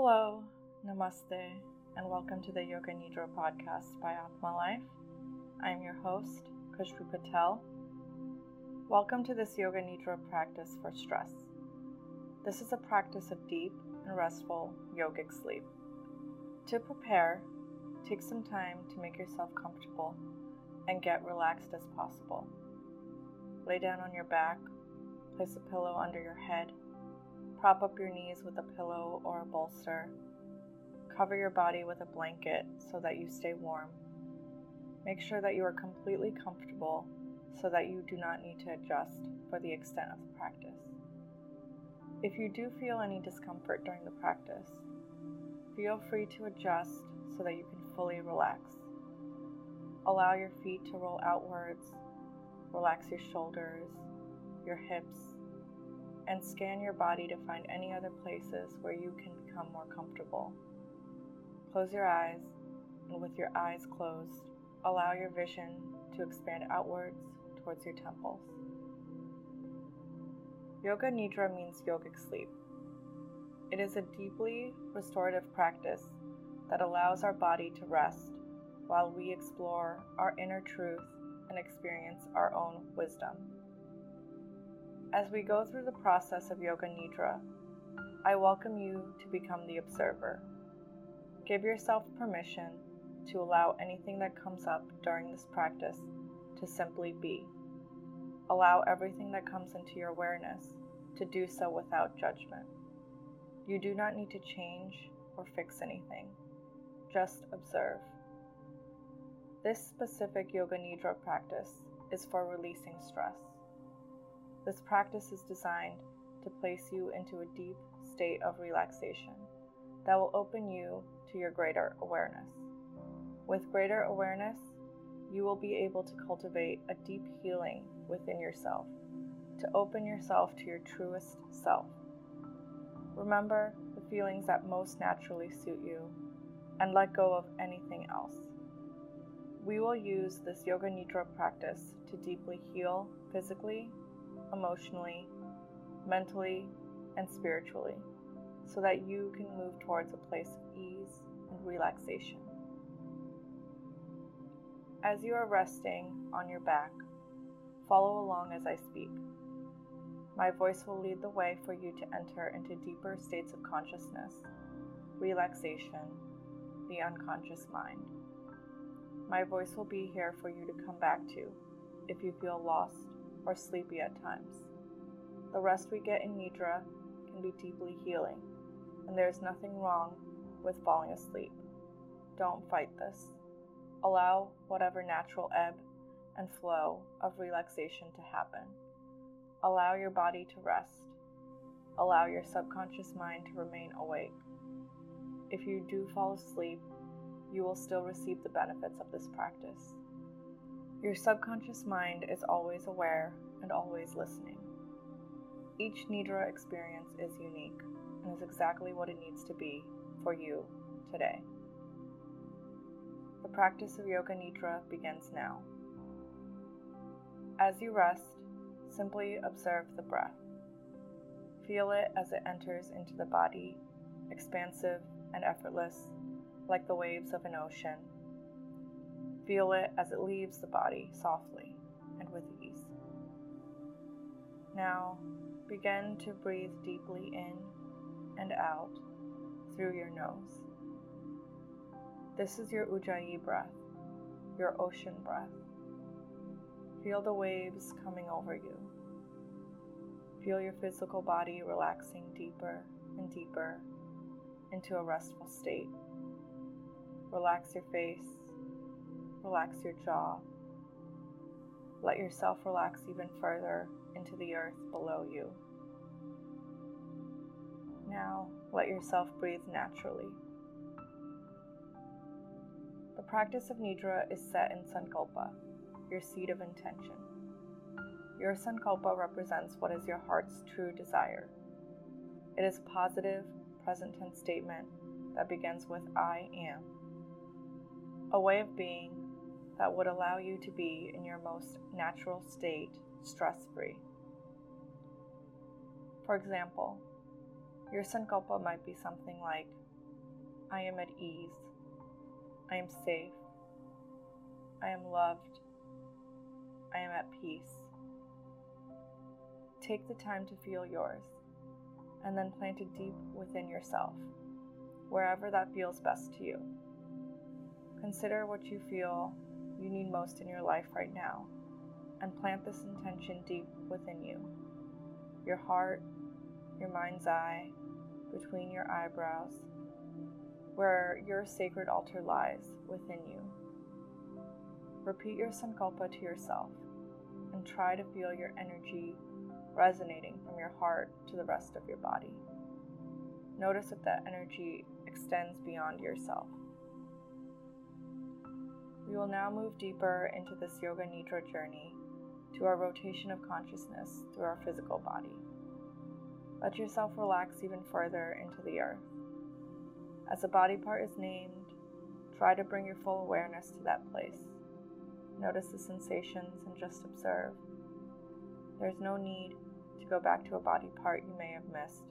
Hello, namaste, and welcome to the Yoga Nidra podcast by Aatma Life. I'm your host, Kushbu Patel. Welcome to this Yoga Nidra practice for stress. This is a practice of deep and restful yogic sleep. To prepare, take some time to make yourself comfortable and get relaxed as possible. Lay down on your back, place a pillow under your head Prop up your knees with a pillow or a bolster. Cover your body with a blanket so that you stay warm. Make sure that you are completely comfortable so that you do not need to adjust for the extent of the practice. If you do feel any discomfort during the practice, feel free to adjust so that you can fully relax. Allow your feet to roll outwards, relax your shoulders, your hips, and scan your body to find any other places where you can become more comfortable. Close your eyes, and with your eyes closed, allow your vision to expand outwards towards your temples. Yoga Nidra means yogic sleep. It is a deeply restorative practice that allows our body to rest while we explore our inner truth and experience our own wisdom. As we go through the process of Yoga Nidra, I welcome you to become the observer. Give yourself permission to allow anything that comes up during this practice to simply be. Allow everything that comes into your awareness to do so without judgment. You do not need to change or fix anything, just observe. This specific Yoga Nidra practice is for releasing stress. This practice is designed to place you into a deep state of relaxation that will open you to your greater awareness. With greater awareness, you will be able to cultivate a deep healing within yourself, to open yourself to your truest self. Remember the feelings that most naturally suit you and let go of anything else. We will use this Yoga Nidra practice to deeply heal physically emotionally, mentally, and spiritually, so that you can move towards a place of ease and relaxation. As you are resting on your back, follow along as I speak. My voice will lead the way for you to enter into deeper states of consciousness, relaxation, the unconscious mind. My voice will be here for you to come back to if you feel lost or sleepy at times. The rest we get in Nidra can be deeply healing, and there is nothing wrong with falling asleep. Don't fight this. Allow whatever natural ebb and flow of relaxation to happen. Allow your body to rest. Allow your subconscious mind to remain awake. If you do fall asleep, you will still receive the benefits of this practice. Your subconscious mind is always aware and always listening. Each Nidra experience is unique and is exactly what it needs to be for you today. The practice of Yoga Nidra begins now. As you rest, simply observe the breath. Feel it as it enters into the body, expansive and effortless, like the waves of an ocean Feel it as it leaves the body softly and with ease. Now, begin to breathe deeply in and out through your nose. This is your Ujjayi breath, your ocean breath. Feel the waves coming over you. Feel your physical body relaxing deeper and deeper into a restful state. Relax your face Relax your jaw. Let yourself relax even further into the earth below you. Now, let yourself breathe naturally. The practice of Nidra is set in Sankalpa, your seat of intention. Your Sankalpa represents what is your heart's true desire. It is a positive, present tense statement that begins with I am, a way of being that would allow you to be in your most natural state, stress free. For example, Your sankalpa might be something like I am at ease, I am safe, I am loved, I am at peace. Take the time to feel yours and then plant it deep within yourself, wherever that feels best to you. Consider what you feel you need most in your life right now and plant this intention deep within you your heart, your mind's eye, between your eyebrows, where your sacred altar lies within you. Repeat your sankalpa to yourself and try to feel your energy resonating from your heart to the rest of your body. Notice if that energy extends beyond yourself. We will now move deeper into this Yoga Nidra journey to our rotation of consciousness through our physical body. Let yourself relax even further into the earth. As a body part is named, try to bring your full awareness to that place. Notice the sensations and just observe. There's no need to go back to a body part you may have missed.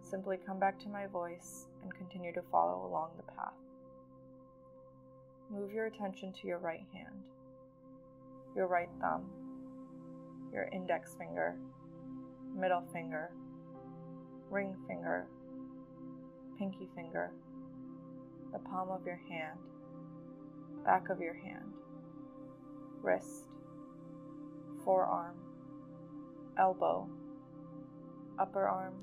Simply come back to my voice and continue to follow along the path. Move your attention to your right hand, your right thumb, your index finger, middle finger, ring finger, pinky finger, the palm of your hand, back of your hand, wrist, forearm, elbow, upper arm,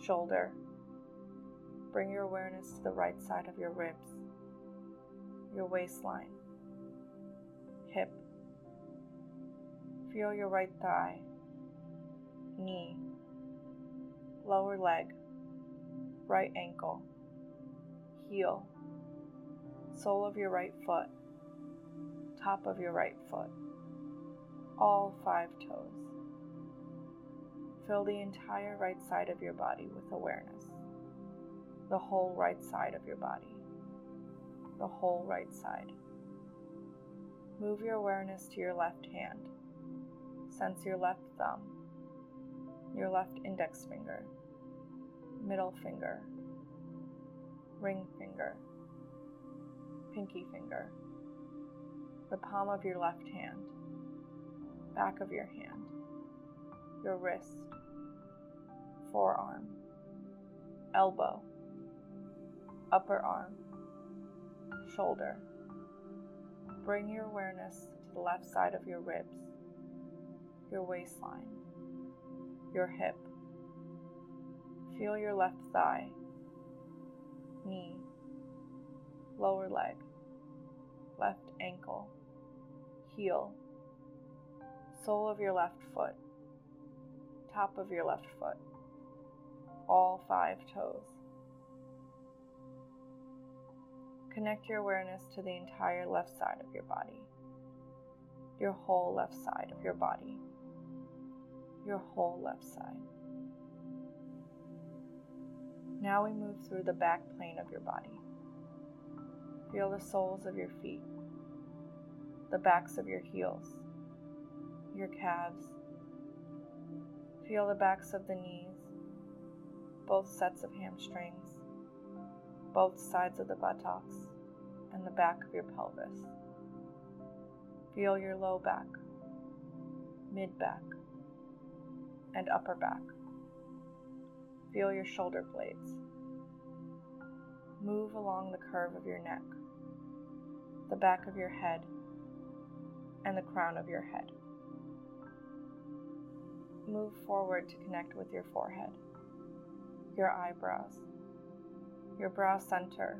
shoulder. Bring your awareness to the right side of your ribs, your waistline, hip. Feel your right thigh knee, lower leg, right ankle, heel, sole of your right foot, top of your right foot, all five toes. Fill the entire right side of your body with awareness. The whole right side of your body. The whole right side. Move your awareness to your left hand. Sense your left thumb your left index finger, middle finger, ring finger, pinky finger, the palm of your left hand, back of your hand, your wrist, forearm, elbow, upper arm, shoulder. Bring your awareness to the left side of your ribs, your waistline your hip. Feel your left thigh, knee, lower leg, left ankle, heel, sole of your left foot, top of your left foot, all five toes. Connect your awareness to the entire left side of your body, your whole left side of your body your whole left side. Now we move through the back plane of your body. Feel the soles of your feet, the backs of your heels, your calves. Feel the backs of the knees, both sets of hamstrings, both sides of the buttocks, and the back of your pelvis. Feel your low back, mid back, and upper back. Feel your shoulder blades. Move along the curve of your neck, the back of your head, and the crown of your head. Move forward to connect with your forehead, your eyebrows, your brow center,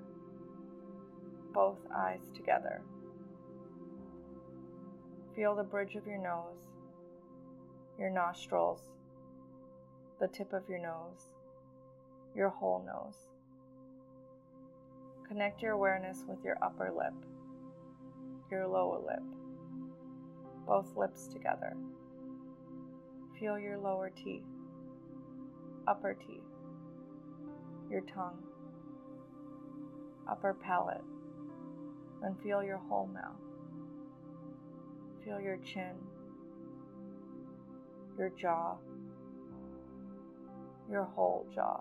both eyes together. Feel the bridge of your nose, your nostrils, the tip of your nose, your whole nose. Connect your awareness with your upper lip, your lower lip, both lips together. Feel your lower teeth, upper teeth, your tongue, upper palate, then feel your whole mouth. Feel your chin, your jaw, your whole jaw.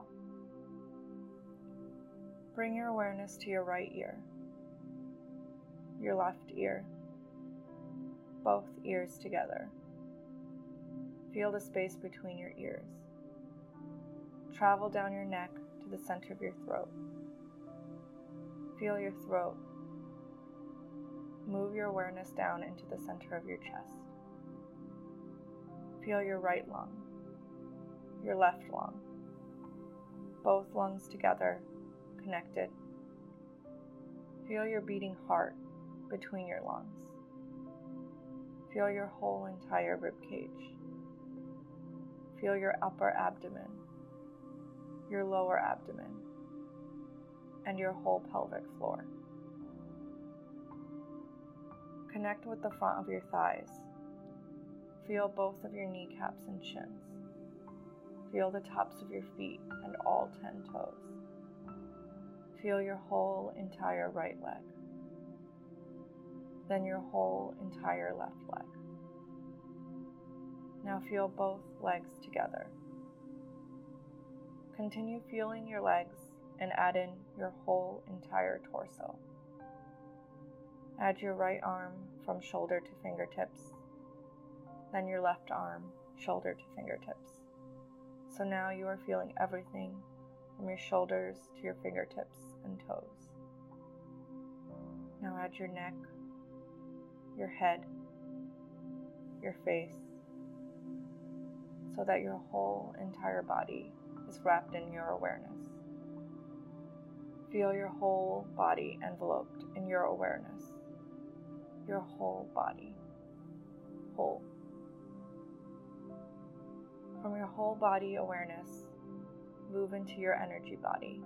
Bring your awareness to your right ear, your left ear, both ears together. Feel the space between your ears. Travel down your neck to the center of your throat. Feel your throat. Move your awareness down into the center of your chest. Feel your right lung, your left lung, both lungs together, connected. Feel your beating heart between your lungs. Feel your whole entire rib cage. Feel your upper abdomen, your lower abdomen, and your whole pelvic floor. Connect with the front of your thighs. Feel both of your kneecaps and shins. Feel the tops of your feet and all 10 toes. Feel your whole entire right leg. Then your whole entire left leg. Now feel both legs together. Continue feeling your legs and add in your whole entire torso. Add your right arm from shoulder to fingertips, then your left arm, shoulder to fingertips. So now you are feeling everything from your shoulders to your fingertips and toes. Now add your neck, your head, your face, so that your whole entire body is wrapped in your awareness. Feel your whole body enveloped in your awareness. Your whole body. Whole. From your whole body awareness, move into your energy body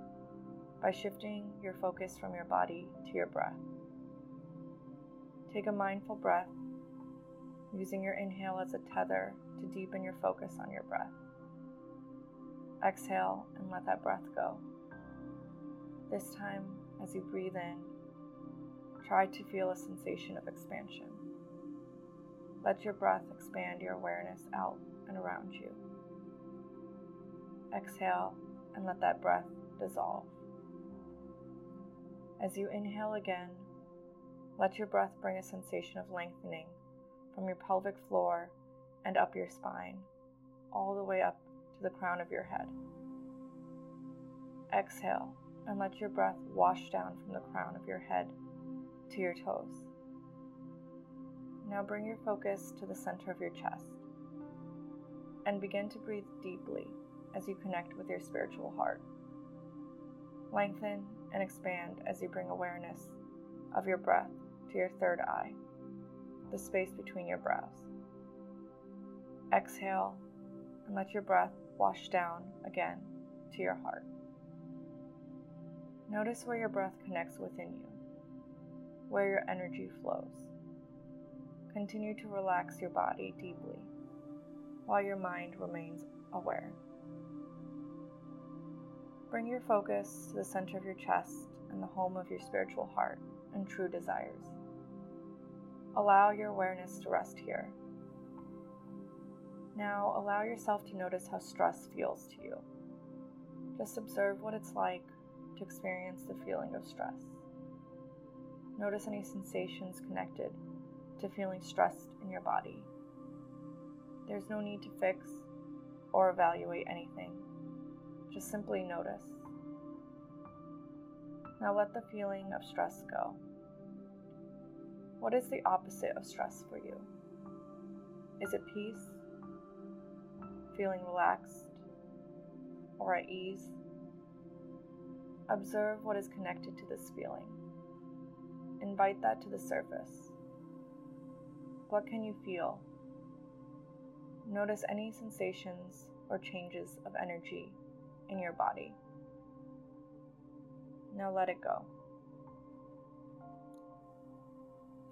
by shifting your focus from your body to your breath. Take a mindful breath, using your inhale as a tether to deepen your focus on your breath. Exhale and let that breath go. This time, as you breathe in, try to feel a sensation of expansion. Let your breath expand your awareness out and around you. Exhale and let that breath dissolve. As you inhale again, let your breath bring a sensation of lengthening from your pelvic floor and up your spine, all the way up to the crown of your head. Exhale and let your breath wash down from the crown of your head to your toes. Now bring your focus to the center of your chest and begin to breathe deeply as you connect with your spiritual heart. Lengthen and expand as you bring awareness of your breath to your third eye, the space between your brows. Exhale and let your breath wash down again to your heart. Notice where your breath connects within you, where your energy flows. Continue to relax your body deeply while your mind remains aware. Bring your focus to the center of your chest and the home of your spiritual heart and true desires. Allow your awareness to rest here. Now, allow yourself to notice how stress feels to you. Just observe what it's like to experience the feeling of stress. Notice any sensations connected to feeling stressed in your body. There's no need to fix or evaluate anything. Just simply notice. Now let the feeling of stress go. What is the opposite of stress for you? Is it peace? Feeling relaxed? Or at ease? Observe what is connected to this feeling. Invite that to the surface. What can you feel? Notice any sensations or changes of energy in your body. Now let it go.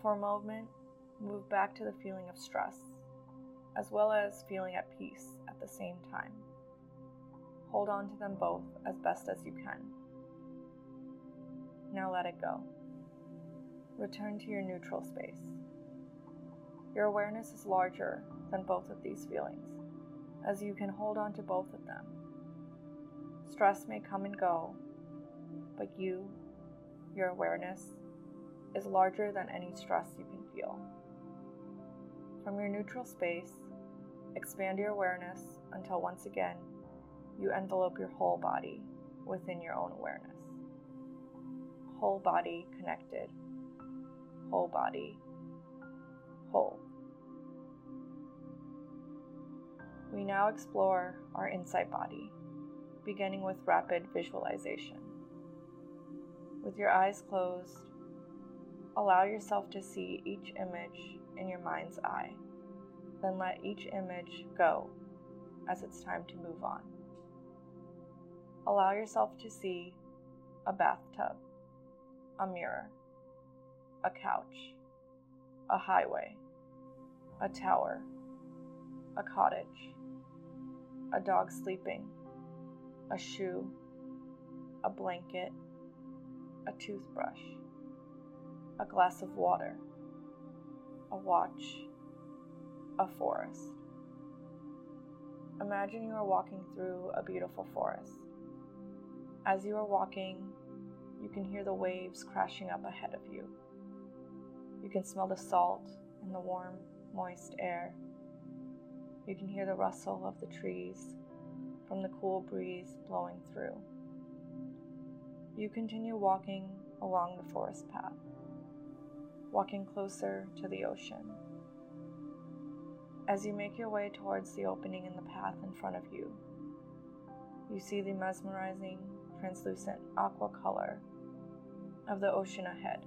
For a moment, move back to the feeling of stress, as well as feeling at peace at the same time. Hold on to them both as best as you can. Now let it go. Return to your neutral space. Your awareness is larger than both of these feelings, as you can hold on to both of them Stress may come and go, but you, your awareness, is larger than any stress you can feel. From your neutral space, expand your awareness until once again you envelope your whole body within your own awareness. Whole body connected, whole body whole. We now explore our insight body, beginning with rapid visualization. With your eyes closed, allow yourself to see each image in your mind's eye. Then let each image go as it's time to move on. Allow yourself to see a bathtub, a mirror, a couch, a highway, a tower, a cottage, a dog sleeping, a shoe, a blanket, a toothbrush, a glass of water, a watch, a forest. Imagine you are walking through a beautiful forest. As you are walking, you can hear the waves crashing up ahead of you. You can smell the salt in the warm, moist air. You can hear the rustle of the trees from the cool breeze blowing through. You continue walking along the forest path, walking closer to the ocean. As you make your way towards the opening in the path in front of you, you see the mesmerizing, translucent aqua color of the ocean ahead.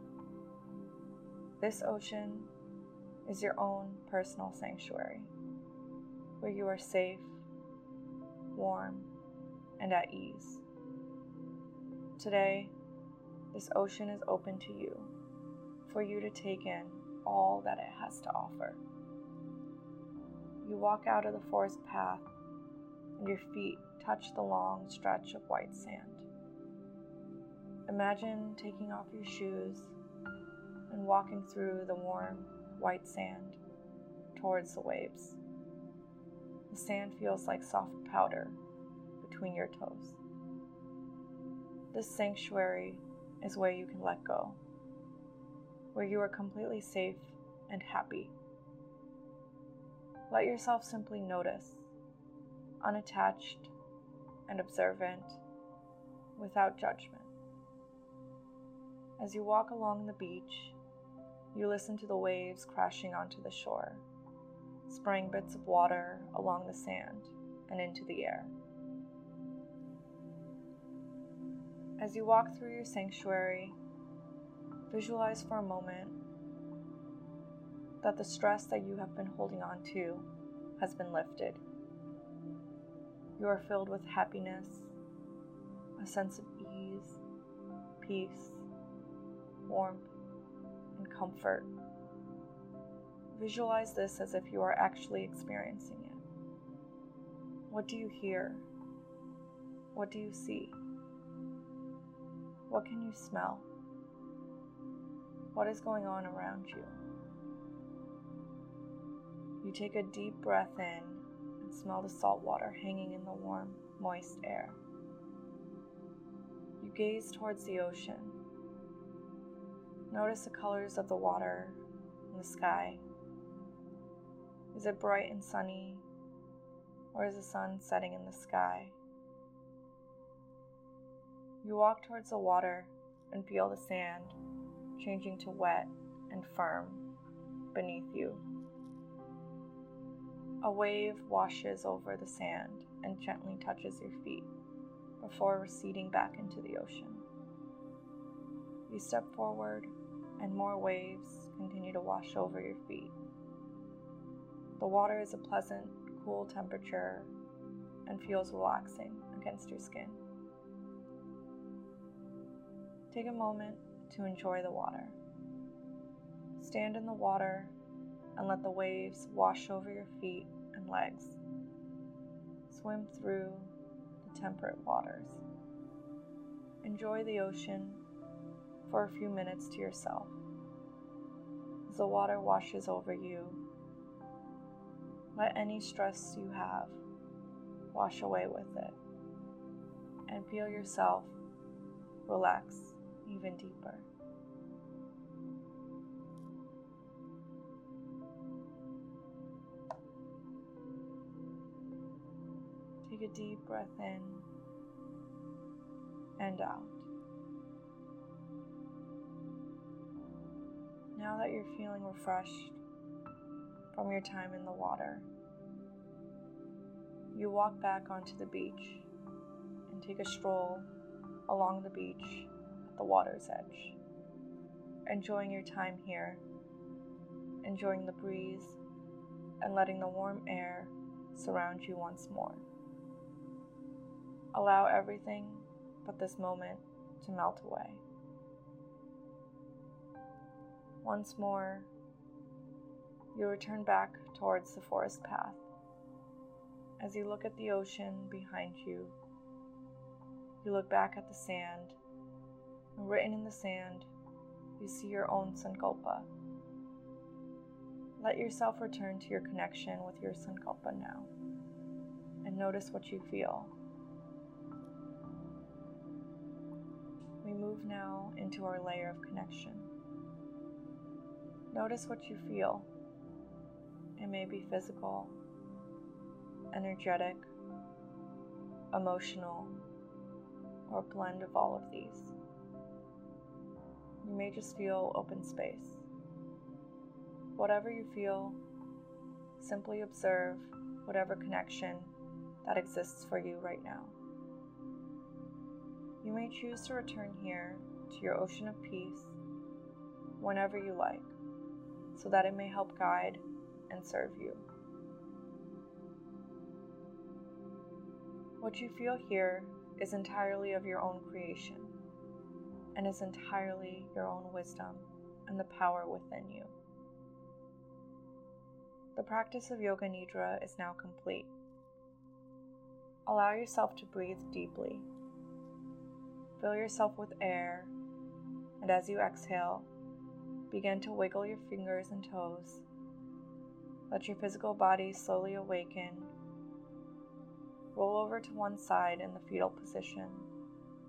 This ocean is your own personal sanctuary, where you are safe, warm, and at ease. Today, this ocean is open to you for you to take in all that it has to offer. You walk out of the forest path, and your feet touch the long stretch of white sand. Imagine taking off your shoes and walking through the warm white sand towards the waves. The sand feels like soft powder between your toes. This sanctuary is where you can let go, where you are completely safe and happy. Let yourself simply notice, unattached and observant, without judgment. As you walk along the beach, you listen to the waves crashing onto the shore, spraying bits of water along the sand and into the air. As you walk through your sanctuary, visualize for a moment that the stress that you have been holding on to has been lifted. You are filled with happiness, a sense of ease, peace, warmth, and comfort. Visualize this as if you are actually experiencing it. What do you hear? What do you see? What can you smell? What is going on around you? You take a deep breath in and smell the salt water hanging in the warm, moist air. You gaze towards the ocean Notice the colors of the water and the sky. Is it bright and sunny, or is the sun setting in the sky? You walk towards the water and feel the sand changing to wet and firm beneath you. A wave washes over the sand and gently touches your feet before receding back into the ocean. You step forward and more waves continue to wash over your feet. The water is a pleasant, cool temperature and feels relaxing against your skin. Take a moment to enjoy the water. Stand in the water and let the waves wash over your feet and legs. Swim through the temperate waters. Enjoy the ocean for a few minutes to yourself. As the water washes over you, let any stress you have wash away with it. and feel yourself relax even deeper. Take a deep breath in and out. Now that you're feeling refreshed from your time in the water, you walk back onto the beach and take a stroll along the beach at the water's edge, enjoying your time here, enjoying the breeze, and letting the warm air surround you once more. Allow everything but this moment to melt away. Once more, you return back towards the forest path. As you look at the ocean behind you, you look back at the sand, and written in the sand, you see your own Sankalpa. Let yourself return to your connection with your Sankalpa now, and notice what you feel. We move now into our layer of connection. Notice what you feel. It may be physical, energetic, emotional, or a blend of all of these. You may just feel open space. Whatever you feel, simply observe whatever connection that exists for you right now. You may choose to return here to your ocean of peace whenever you like, so that it may help guide and serve you. What you feel here is entirely of your own creation and is entirely your own wisdom and the power within you. The practice of Yoga Nidra is now complete. Allow yourself to breathe deeply. Fill yourself with air, and as you exhale, begin to wiggle your fingers and toes. Let your physical body slowly awaken Roll over to one side in the fetal position,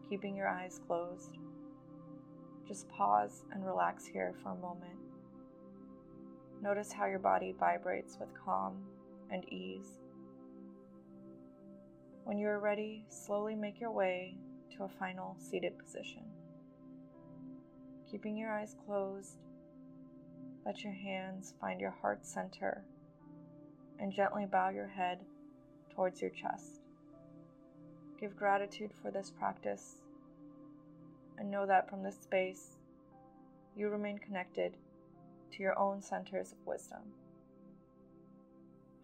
keeping your eyes closed. Just pause and relax here for a moment. Notice how your body vibrates with calm and ease. When you are ready, slowly make your way to a final seated position. Keeping your eyes closed, let your hands find your heart center and gently bow your head towards your chest. Give gratitude for this practice and know that from this space, you remain connected to your own centers of wisdom.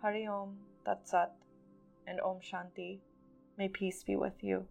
Hari Om, Tat Sat, and Om Shanti. May peace be with you.